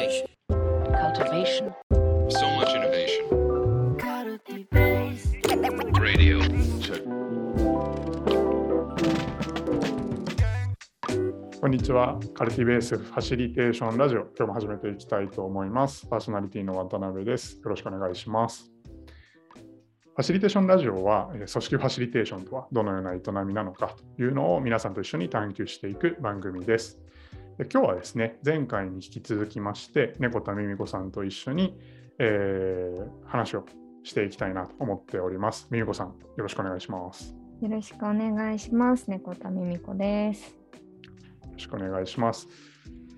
Cultivation. cultivation, So much innovation. Radio. Check. こんにちは。カルティベースファシリテーションラジオ。今日も始めていきたいと思います。パーソナリティの渡辺です。よろしくお願いします。ファシリテーションラジオは、えー組織ファシリテーションとはどのような営みなのかというのを皆さんと一緒に探求していく番組です。で今日はですね、前回に引き続きまして、猫田美美子さんと一緒に、えー話をしていきたいなと思っております。美美子さん、よろしくお願いします。よろしくお願いします。猫田美美子です。よろしくお願いします。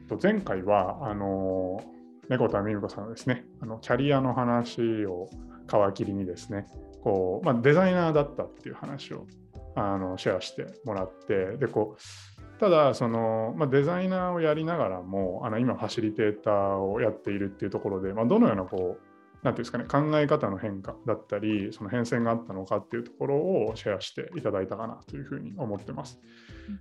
と前回は、あの、猫田美美子さんのですね、あのキャリアの話を皮切りにですね、こう、まあ、デザイナーだったっていう話をあのシェアしてもらって、で、こう、ただ、その、まあ、デザイナーをやりながらも、あの今、ファシリテーターをやっているっていうところで、まあ、どのような、こう、なんていうんですかね、考え方の変化だったり、その変遷があったのかっていうところをシェアしていただいたかなというふうに思ってます。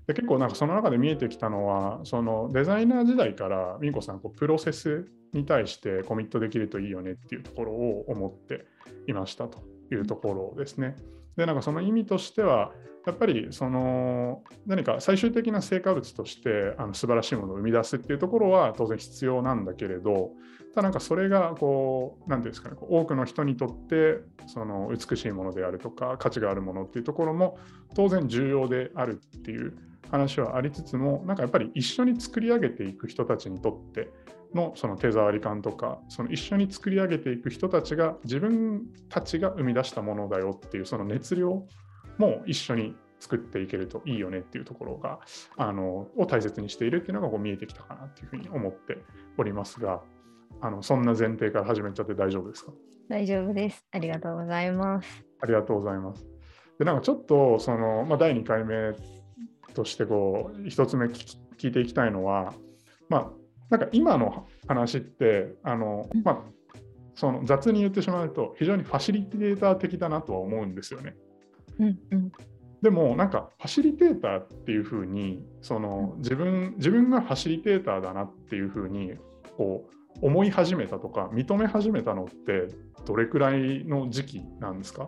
で結構なんかその中で見えてきたのはそのデザイナー時代からミンコさんこうプロセスに対してコミットできるといいよねっていうところを思っていましたというところですね。でなんかその意味としてはやっぱりその何か最終的な成果物としてあの素晴らしいものを生み出すっていうところは当然必要なんだけれどただなんかそれがこう何ていうんですかね多くの人にとってその美しいものであるとか価値があるものっていうところも当然重要であるっていう話はありつつもなんかやっぱり一緒に作り上げていく人たちにとってのその手触り感とかその一緒に作り上げていく人たちが自分たちが生み出したものだよっていうその熱量も一緒に作っていけるといいよねっていうところがあのを大切にしているっていうのがこう見えてきたかなっていうふうに思っておりますがあのそんな前提から始めちゃって大丈夫ですか？大丈夫です。ありがとうございます。ありがとうございます。で、なんかちょっと、その、まあ、第2回目として、こう、一つ目聞いていきたいのは、まあ、なんか今の話って、あの、まあ、その雑に言ってしまうと、非常にファシリテーター的だなとは思うんですよね。うんうん。でも、なんか、ファシリテーターっていうふうに、その、自分、自分がファシリテーターだなっていうふうに、こう、思い始めたとか、認め始めたのって、どれくらいの時期なんですか？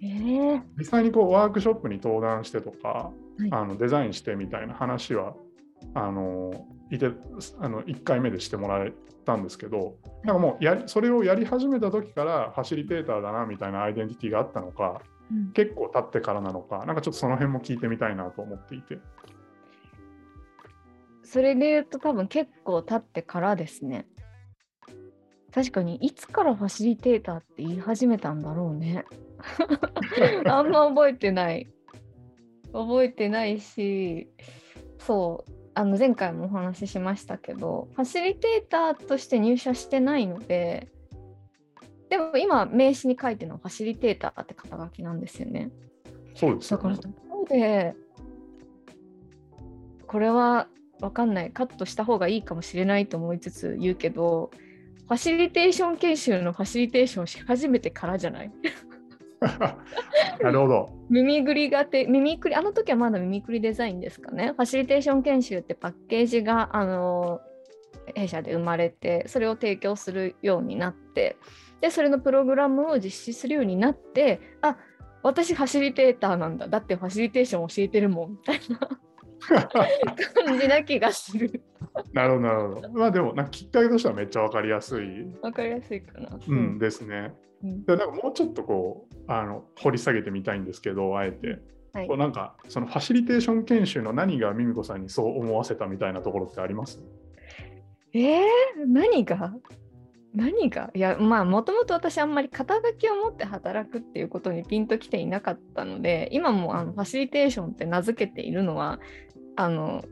えー、実際にこうワークショップに登壇してとか、はいあのデザインしてみたいな話はあのいてあの1回目でしてもらえたんですけどなんかもうやりそれをやり始めた時からファシリテーターだなみたいなアイデンティティがあったのかうん結構経ってからなのかなんかちょっとその辺も聞いてみたいなと思っていてそれで言うと多分結構経ってからですね。確かにいつからファシリテーターって言い始めたんだろうね。あんま覚えてない。覚えてないし、そう、あの前回もお話ししましたけど、ファシリテーターとして入社してないので、でも今名刺に書いてるのはファシリテーターって肩書きなんですよね。そうですだからどこでこれは分かんない。カットした方がいいかもしれないと思いつつ言うけどファシリテーション研修のファシリテーションをし始めてからじゃない？なるほど。耳ぐりがて耳くりあの時はまだ耳くりデザインですかね。ファシリテーション研修ってパッケージがあの弊社で生まれてそれを提供するようになってでそれのプログラムを実施するようになってあ私ファシリテーターなんだ。だってファシリテーション教えてるもんみたいな 感じな気がする。なるほどなるほど。まあでもなんかきっかけとしてはめっちゃ分かりやすい。わかりやすいかな。うん、ですね。うん。でなんかもうちょっとこうあの掘り下げてみたいんですけどあえて、はい。こうなんかそのファシリテーション研修の何がミミコさんにそう思わせたみたいなところってあります？えー、何が？何が？いやまあもともと私あんまり肩書きを持って働くっていうことにピンときていなかったので今もあのファシリテーションって名付けているのはあの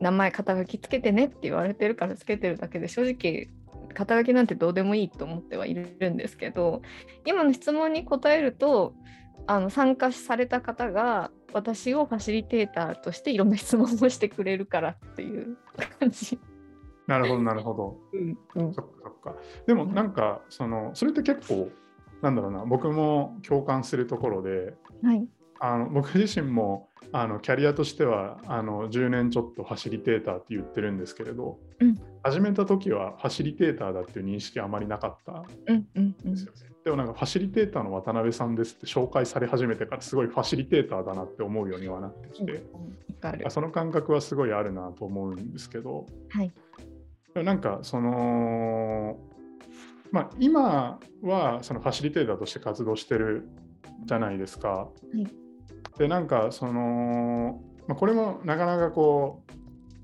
名前肩書きつけてねって言われてるからつけてるだけで正直肩書きなんてどうでもいいと思ってはいるんですけど今の質問に答えるとあの参加された方が私をファシリテーターとしていろんな質問をしてくれるからっていう 感じ。なるほどなるほど。うんうんそっかそっか。でもなんかそのそれって結構なんだろうな僕も共感するところではい。あの僕自身もあのキャリアとしてはあの10年ちょっとファシリテーターって言ってるんですけれど、うん始めた時はファシリテーターだっていう認識あまりなかったうんうんうんんですよね。でもなんかファシリテーターの渡辺さんですって紹介され始めてからすごいファシリテーターだなって思うようにはなってきて、わかる。その感覚はすごいあるなと思うんですけど、はい。でもなんかその、まあ、今はそのファシリテーターとして活動してるじゃないですか。いでなんかその、まあ、これもなかなかこう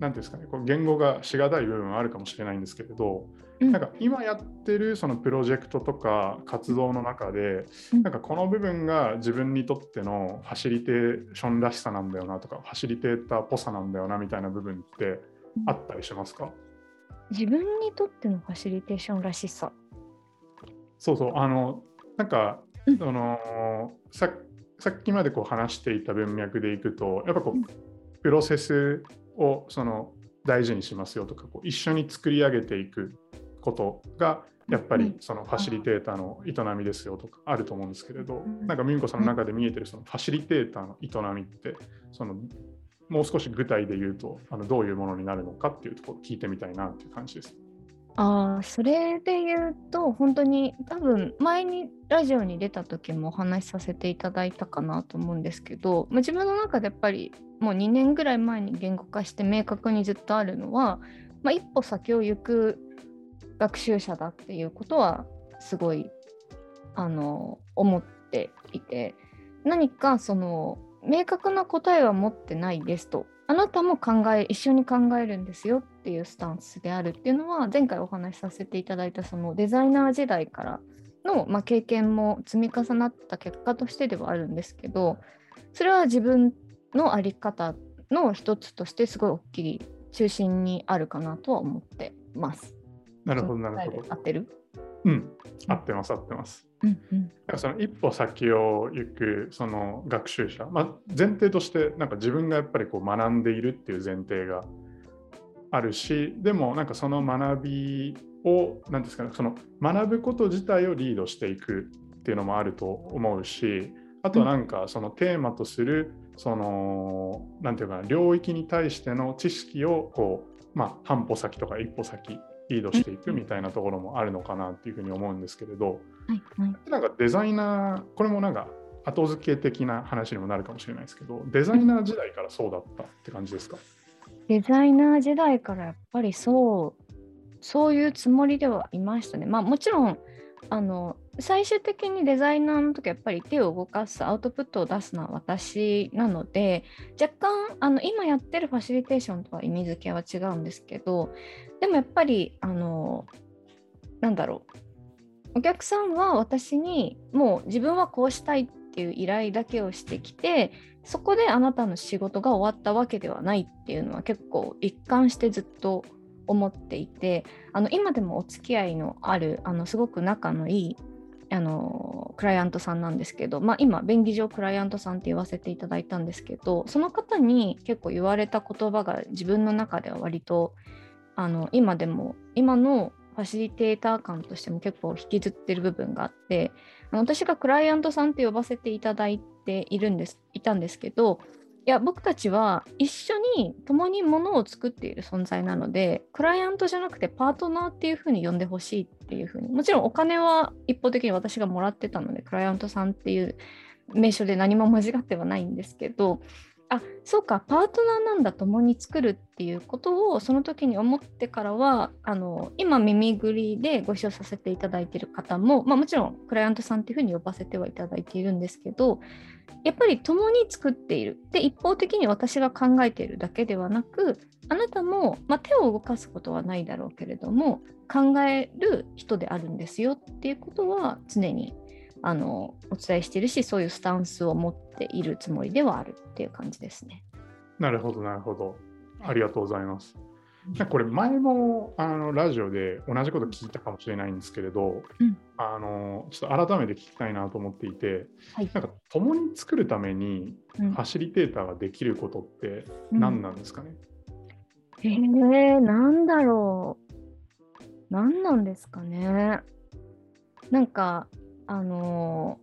なんていうんですかねこう言語がしがたい部分はあるかもしれないんですけれど、うん。なんか今やってるそのプロジェクトとか活動の中で、うん。なんかこの部分が自分にとってのファシリテーションらしさなんだよなとかファシリテーターっぽさなんだよなみたいな部分ってあったりしますか、自分にとってのファシリテーションらしさ？そうそう、あの、なんか、うん。そのささっきまでこう話していた文脈でいくと、やっぱこうプロセスをその大事にしますよとか、こう一緒に作り上げていくことが、やっぱうん。りそのファシリテーターの営みですよとかあると思うんですけれど、うん。なんかミンコさんの中で見えてるそのファシリテーターの営みって、そのもう少し具体で言うとあのどういうものになるのかっていうところを聞いてみたいなっていう感じです。ああ、それで言うと、本当に多分前にラジオに出た時もお話しさせていただいたかなと思うんですけど、まあ、自分の中でやっぱりもう2年ぐらい前に言語化して明確にずっとあるのは、まあ、一歩先を行く学習者だっていうことはすごいあの思っていて何かその明確な答えは持ってないですとあなたも考え一緒に考えるんですよっていうスタンスであるっていうのは前回お話しさせていただいたそのデザイナー時代からの、まあ、経験も積み重なった結果としてではあるんですけどそれは自分の在り方の一つとしてすごい大きい中心にあるかなとは思ってます。なるほど、なるほど合。ってるうん、合ってます、合ってます。うんうん。なんかその一歩先を行くその学習者、まあ、前提としてなんか自分がやっぱりこう学んでいるっていう前提があるしでもなんかその学びを何ですかねその学ぶこと自体をリードしていくっていうのもあると思うしあとはなんかそのテーマとするそのなんていうかな領域に対しての知識をこうまあ半歩先とか一歩先リードしていくみたいなところもあるのかなっていうふうに思うんですけれど、はいはい。なんかデザイナー、これもなんか後付け的な話にもなるかもしれないですけど、デザイナー時代からそうだったって感じですか？デザイナー時代からやっぱりそうそういうつもりではいましたね。まあもちろんあの最終的にデザイナーの時やっぱり手を動かすアウトプットを出すのは私なので若干あの今やってるファシリテーションとは意味付けは違うんですけどでもやっぱりあのなんだろう。お客さんは私にもう自分はこうしたいっていう依頼だけをしてきてそこであなたの仕事が終わったわけではないっていうのは結構一貫してずっと思っていてあの今でもお付き合いのあるあのすごく仲のいいあのクライアントさんなんですけど、まあ、今便宜上クライアントさんって言わせていただいたんですけどその方に結構言われた言葉が自分の中では割とあの今でも今のファシリテーター感としても結構引きずってる部分があってあの私がクライアントさんって呼ばせていただいているんですいたんですけどいや僕たちは一緒に共にものを作っている存在なのでクライアントじゃなくてパートナーっていうふうに呼んでほしいっていうふうに。もちろんお金は一方的に私がもらってたのでクライアントさんっていう名称で何も間違ってはないんですけどあそうか。パートナーなんだ共に作るっていうことをその時に思ってからはあの今耳ぐりでご一緒させていただいている方も、まあ、もちろんクライアントさんっていうふうに呼ばせてはいただいているんですけどやっぱり共に作っている。で一方的に私が考えているだけではなくあなたも、まあ、手を動かすことはないだろうけれども考える人であるんですよっていうことは常にあのお伝えしているしそういうスタンスを持っているつもりではあるっていう感じですね。なるほど、なるほど。ありがとうございます。これ前もあのラジオで同じこと聞いたかもしれないんですけれど、うんあのちょっと改めて聞きたいなと思っていて、はいなんか共に作るためにうんファシリテーターができることって何なんですかね、えー、なんだろう。何なんですかね。なんか、あの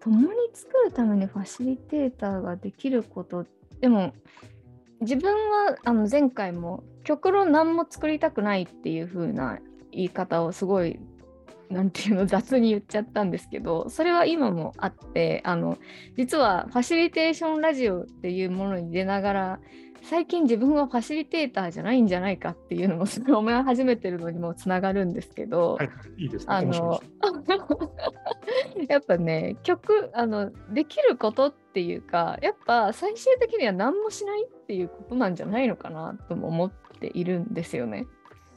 共に作るためにファシリテーターができることでも自分はあの前回も極論何も作りたくないっていう風な言い方をすごいなんていうの雑に言っちゃったんですけどそれは今もあってあの実はファシリテーションラジオっていうものに出ながら最近自分はファシリテーターじゃないんじゃないかっていうのもすごい思い始めてるのにもつながるんですけど、はい、いいですね。あの やっぱね曲あのできることっていうかやっぱ最終的には何もしないっていうことなんじゃないのかなとも思っているんですよね。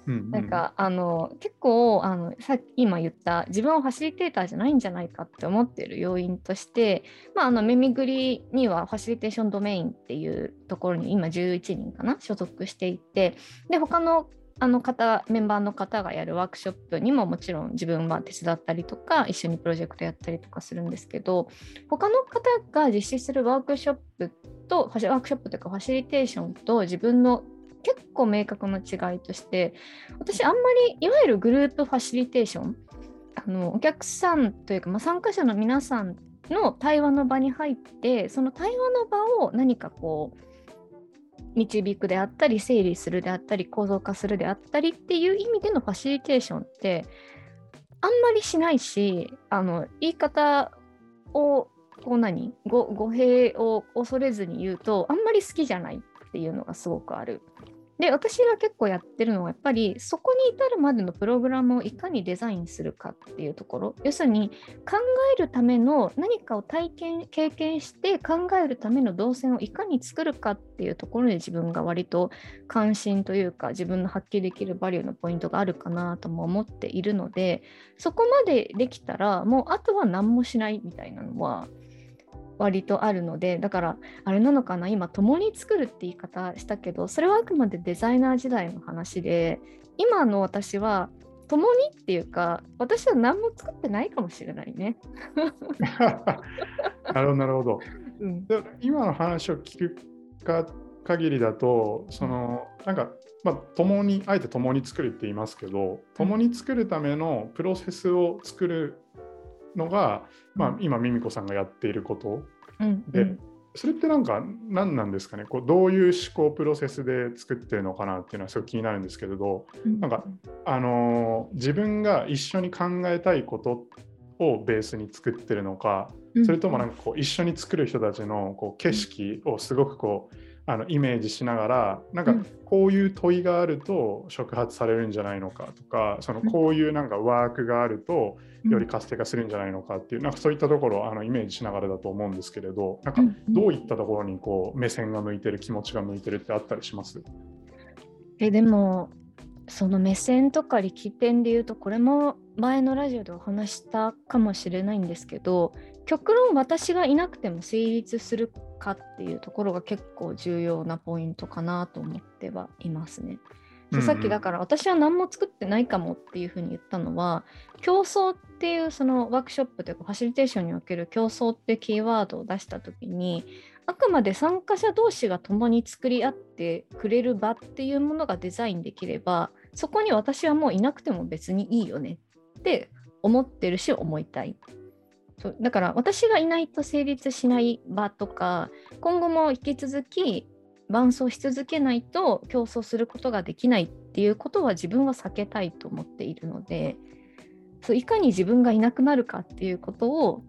うんうん。なんかあの結構あのさっき今言った自分はファシリテーターじゃないんじゃないかって思ってる要因として、まあ、あのメミグリにはファシリテーションドメインっていうところに今11人かな所属していてで他のあの方メンバーの方がやるワークショップにももちろん自分は手伝ったりとか一緒にプロジェクトやったりとかするんですけど他の方が実施するワークショップとワークショップというかファシリテーションと自分の結構明確な違いとして私あんまりいわゆるグループファシリテーションあのお客さんというか、まあ、参加者の皆さんの対話の場に入ってその対話の場を何かこう導くであったり整理するであったり構造化するであったりっていう意味でのファシリテーションってあんまりしないしあの言い方をこう何ご語弊を恐れずに言うとあんまり好きじゃないっていうのがすごくある。で私が結構やってるのはやっぱりそこに至るまでのプログラムをいかにデザインするかっていうところ。要するに考えるための何かを体験経験して考えるための動線をいかに作るかっていうところに自分が割と関心というか自分の発揮できるバリューのポイントがあるかなとも思っているのでそこまでできたらもうあとは何もしないみたいなのは割とあるのでだからあれなのかな今共に作るって言い方したけどそれはあくまでデザイナー時代の話で今の私は共にっていうか私は何も作ってないかもしれないね。なるほど、なるほど。うんで今の話を聞くか限りだと、そのなんか、まあ、共に、あえて共に作るって言いますけど、共に作るためのプロセスを作るのが、まあ、今、ミミコさんがやっていることうんで、うん。それってなんか何なんですかね？こうどういう思考プロセスで作ってるのかなっていうのはすごく気になるんですけれど、なんかあのー自分が一緒に考えたいことをベースに作ってるのか、それともなんかこう一緒に作る人たちのこう景色をすごくこうあのイメージしながらなんかうん。こういう問いがあると触発されるんじゃないのかとかそのこういうなんかワークがあるとより活性化するんじゃないのかっていうなんかそういったところをあのイメージしながらだと思うんですけれどなんかうんどういったところにこう目線が向いてる気持ちが向いてるってあったりします？えでもその目線とか力点で言うとこれも前のラジオでお話したかもしれないんですけど極論私がいなくても成立するかっていうところが結構重要なポイントかなと思ってはいますね。でさっきだから私は何も作ってないかもっていうふうに言ったのは競争っていうそのワークショップというかファシリテーションにおける競争ってキーワードを出した時にあくまで参加者同士が共に作り合ってくれる場っていうものがデザインできればそこに私はもういなくても別にいいよねって思ってるし思いたい。そうだから私がいないと成立しない場とか今後も引き続き伴走し続けないと競争することができないっていうことは自分は避けたいと思っているのでそういかに自分がいなくなるかっていうことを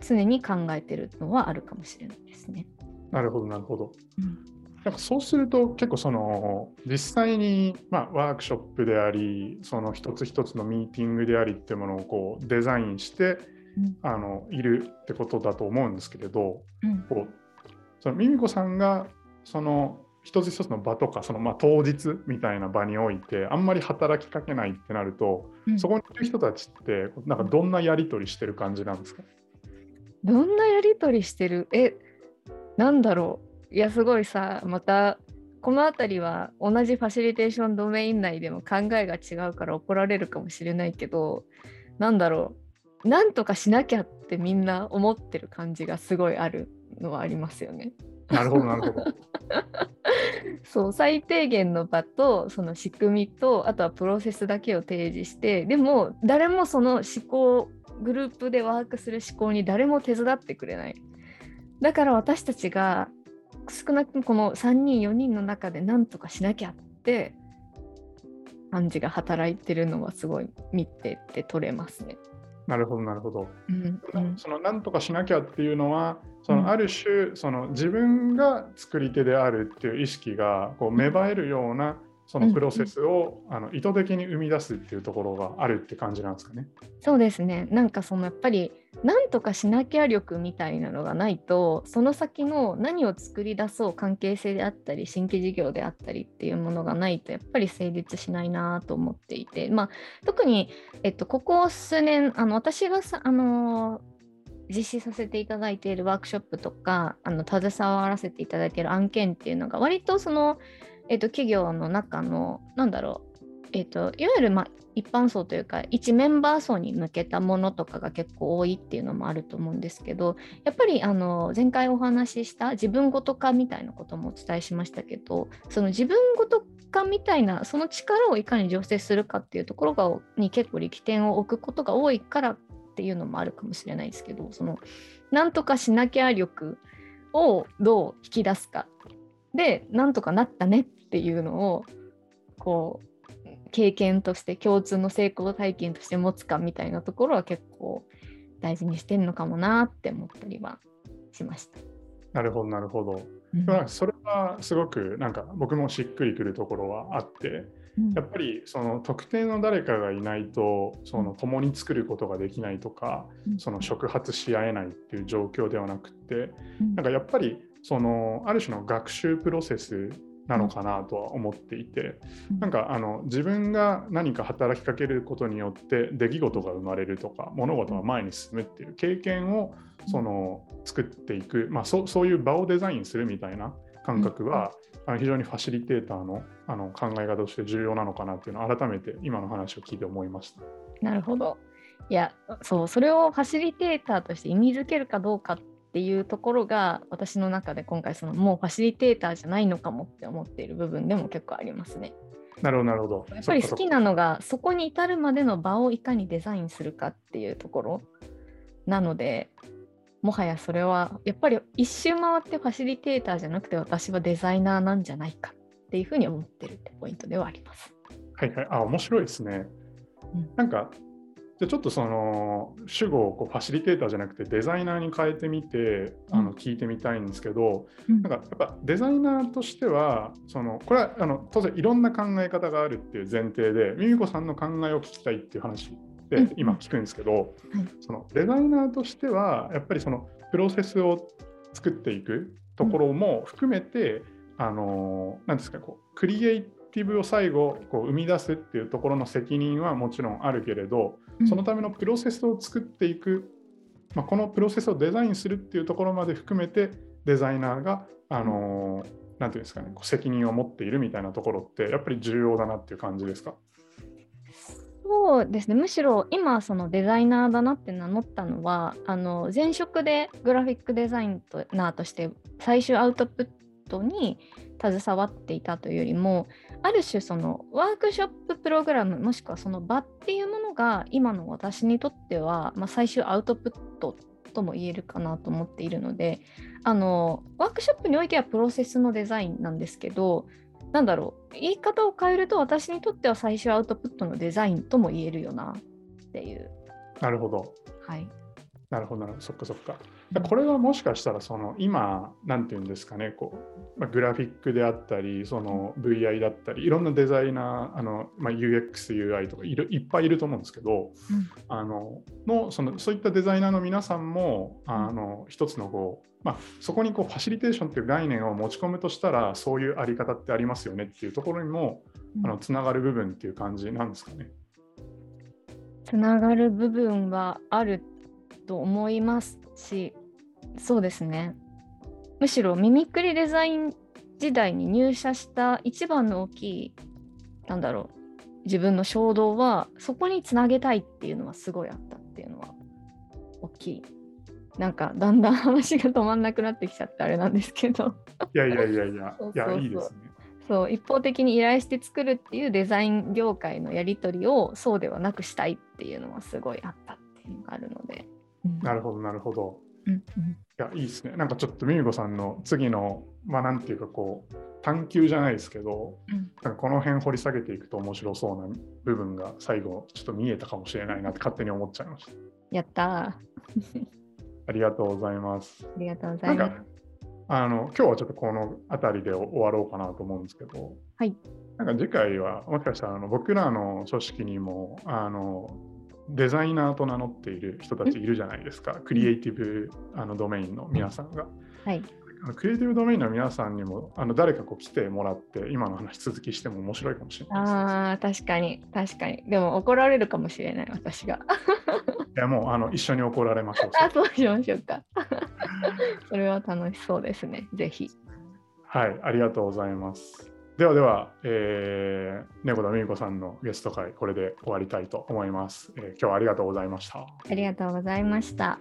常に考えてるのはあるかもしれないですね。なるほどなるほど。うんなんかそうすると結構その実際に、まあ、ワークショップでありその一つ一つのミーティングでありっていうものをこうデザインしてうんあのいるってことだと思うんですけれどうん。こうそのミミコさんがその一つ一つの場とかそのまあ当日みたいな場においてあんまり働きかけないってなると、うん。そこにいる人たちってなんかどんなやり取りしてる感じなんですか？どんなやり取りしてる？えなんだろう？いやすごいさまたこの辺りは同じファシリテーションドメイン内でも考えが違うから怒られるかもしれないけどなんだろう？なんとかしなきゃってみんな思ってる感じがすごいあるのはありますよね。なるほどなるほど。そう最低限の場とその仕組みとあとはプロセスだけを提示してでも誰もその思考グループでワークする思考に誰も手伝ってくれない。だから私たちが少なくともこの3人4人の中で何とかしなきゃって感じが働いてるのはすごい見てて取れますね。なるほどなるほど。うんうんそのなんとかしなきゃっていうのはそうんのある種その自分が作り手であるっていう意識がこう芽生えるようなそのプロセスをあの意図的に生み出すっていうところがあるって感じなんですかね。そうですね。なんかそのやっぱり何とかしなきゃ力みたいなのがないとその先の何を作り出そう関係性であったり新規事業であったりっていうものがないとやっぱり成立しないなと思っていて、まあ、特に、えっと、ここ数年あの私がさあの実施させていただいているワークショップとかあの携わらせていただいている案件っていうのが割とその、えっと、企業の中のなんだろう、えっと、いわゆる、まあ、一般層というか一メンバー層に向けたものとかが結構多いっていうのもあると思うんですけどやっぱりあの前回お話しした自分ごと化みたいなこともお伝えしましたけどその自分ごと化みたいなその力をいかに醸成するかっていうところがに結構力点を置くことが多いからっていうのもあるかもしれないですけどそのなんとかしなきゃ力をどう引き出すか。でなんとかなったねっていうのをこう経験として共通の成功体験として持つかみたいなところは結構大事にしてるのかもなって思ったりはしました。なるほどなるほど。うん。まあそれはすごくなんか僕もしっくりくるところはあってうん。やっぱりその特定の誰かがいないとその共に作ることができないとかうん。その触発し合えないっていう状況ではなくてうん。なんかやっぱりそのある種の学習プロセスなのかなとは思っていてうんなんかあの自分が何か働きかけることによって出来事が生まれるとか物事が前に進むっていう経験をその作っていく、まあ、そそういう場をデザインするみたいな感覚は、あの非常にファシリテーターのあの考え方として重要なのかなっていうのを改めて今の話を聞いて思いました。なるほど。いや、そう、それをファシリテーターとして意味づけるかどうかっていうところが、私の中で今回、そのもうファシリテーターじゃないのかもって思っている部分でも結構ありますね。なるほどなるほど。やっぱり好きななのが、そこに至るまでの場をいかにデザインするかっていうところなので、もはやそれは、やっぱり一周回ってファシリテーターじゃなくて、私はデザイナーなんじゃないかっていうふうに思ってるってポイントではあります。はいはい。あ、面白いですね。うんなんか、じゃあちょっとその主語をこうファシリテーターじゃなくてデザイナーに変えてみてあうん。の聞いてみたいんですけど、うん。なんかやっぱデザイナーとしてはそのこれはあの当然いろんな考え方があるっていう前提でミミコさんの考えを聞きたいっていう話うん。で今聞くんですけど、そのデザイナーとしてはやっぱりそのプロセスを作っていくところも含めて、あのなんですかこうクリエイティブを最後こう生み出すっていうところの責任はもちろんあるけれど、そのためのプロセスを作っていく、まあ、このプロセスをデザインするっていうところまで含めてデザイナーが、あのなんていうんですかね、こう責任を持っているみたいなところってやっぱり重要だなっていう感じですか？そうですね。むしろ今そのデザイナーだなって名乗ったのはあの前職でグラフィックデザイナーとして最終アウトプットに携わっていたというよりもある種そのワークショッププログラムもしくはその場っていうものが今の私にとっては、まあ、最終アウトプットとも言えるかなと思っているのであのワークショップにおいてはプロセスのデザインなんですけどなんだろう言い方を変えると私にとっては最終アウトプットのデザインとも言えるよなっていう。なるほど。はい、なるほどなるほど。そっかそっか。これはもしかしたらその今なんていうんですかねこう、まあ、グラフィックであったりその VI だったりいろんなデザイナーあの、まあ、UXUI とかいるいっぱいいると思うんですけど、うん。あののそのそういったデザイナーの皆さんもあの一つのこう、まあ、そこにこうファシリテーションっていう概念を持ち込むとしたらそういうあり方ってありますよねっていうところにもあのつながる部分っていう感じなんですかね。つながる部分はあると思いますしそうですねむしろミミクリデザイン時代に入社した一番の大きいなんだろう自分の衝動はそこにつなげたいっていうのはすごいあったっていうのは大きいなんかだんだん話が止まんなくなってきちゃってあれなんですけどいやいやいやいや いやいいですね。そう一方的に依頼して作るっていうデザイン業界のやり取りをそうではなくしたいっていうのはすごいあったっていうのがあるので。うんなるほど、なるほど。うんうんいや、いいですね。なんかちょっとミミコさんの次の、まあなんていうかこう、探求じゃないですけど、うんなんかこの辺掘り下げていくと面白そうな部分が最後ちょっと見えたかもしれないなって勝手に思っちゃいました。やったーあ ありがとうございます。りがとうござないんますか。あの今日はちょっとこの辺りで終わろうかなと思うんですけど、はいなんか次回はもしかしたらあの僕らの組織にもあのデザイナーと名乗っている人たちいるじゃないですか、クリエイティブあのドメインの皆さんが。はい。あのクリエイティブドメインの皆さんにもあの誰かこう来てもらって今の話続きしても面白いかもしれないですね。ああ、確かに、確かに。でも怒られるかもしれない、私が。いやもうあの一緒に怒られましょう。あ、そうしましょうか。それは楽しそうですね。ぜひ。はい、ありがとうございます。ではでは、えー、猫田美子さんのゲスト会、これで終わりたいと思います、えー今日はありがとうございました。ありがとうございました。